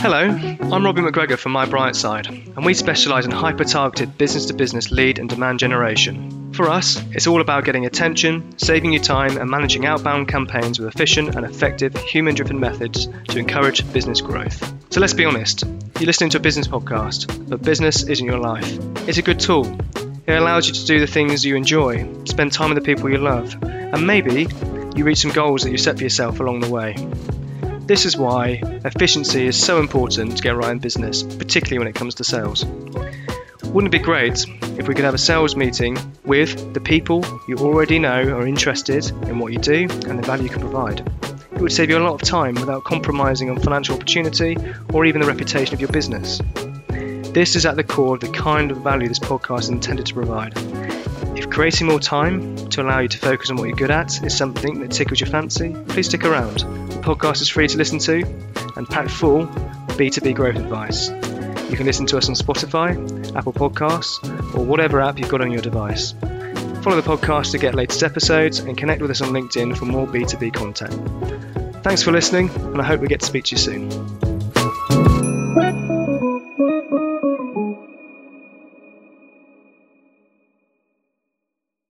Hello, I'm Robbie McGregor from My Bright Side, and we specialise in hyper targeted business to business lead and demand generation. For us, it's all about getting attention, saving you time, and managing outbound campaigns with efficient and effective human driven methods to encourage business growth. So let's be honest, you're listening to a business podcast, but business isn't your life. It's a good tool. It allows you to do the things you enjoy, spend time with the people you love, and maybe you reach some goals that you set for yourself along the way. This is why efficiency is so important to get right in business, particularly when it comes to sales. Wouldn't it be great if we could have a sales meeting with the people you already know are interested in what you do and the value you can provide? It would save you a lot of time without compromising on financial opportunity or even the reputation of your business. This is at the core of the kind of value this podcast is intended to provide. If creating more time to allow you to focus on what you're good at is something that tickles your fancy, please stick around. Podcast is free to listen to and packed full B2B growth advice. You can listen to us on Spotify, Apple Podcasts, or whatever app you've got on your device. Follow the podcast to get latest episodes and connect with us on LinkedIn for more B2B content. Thanks for listening, and I hope we get to speak to you soon.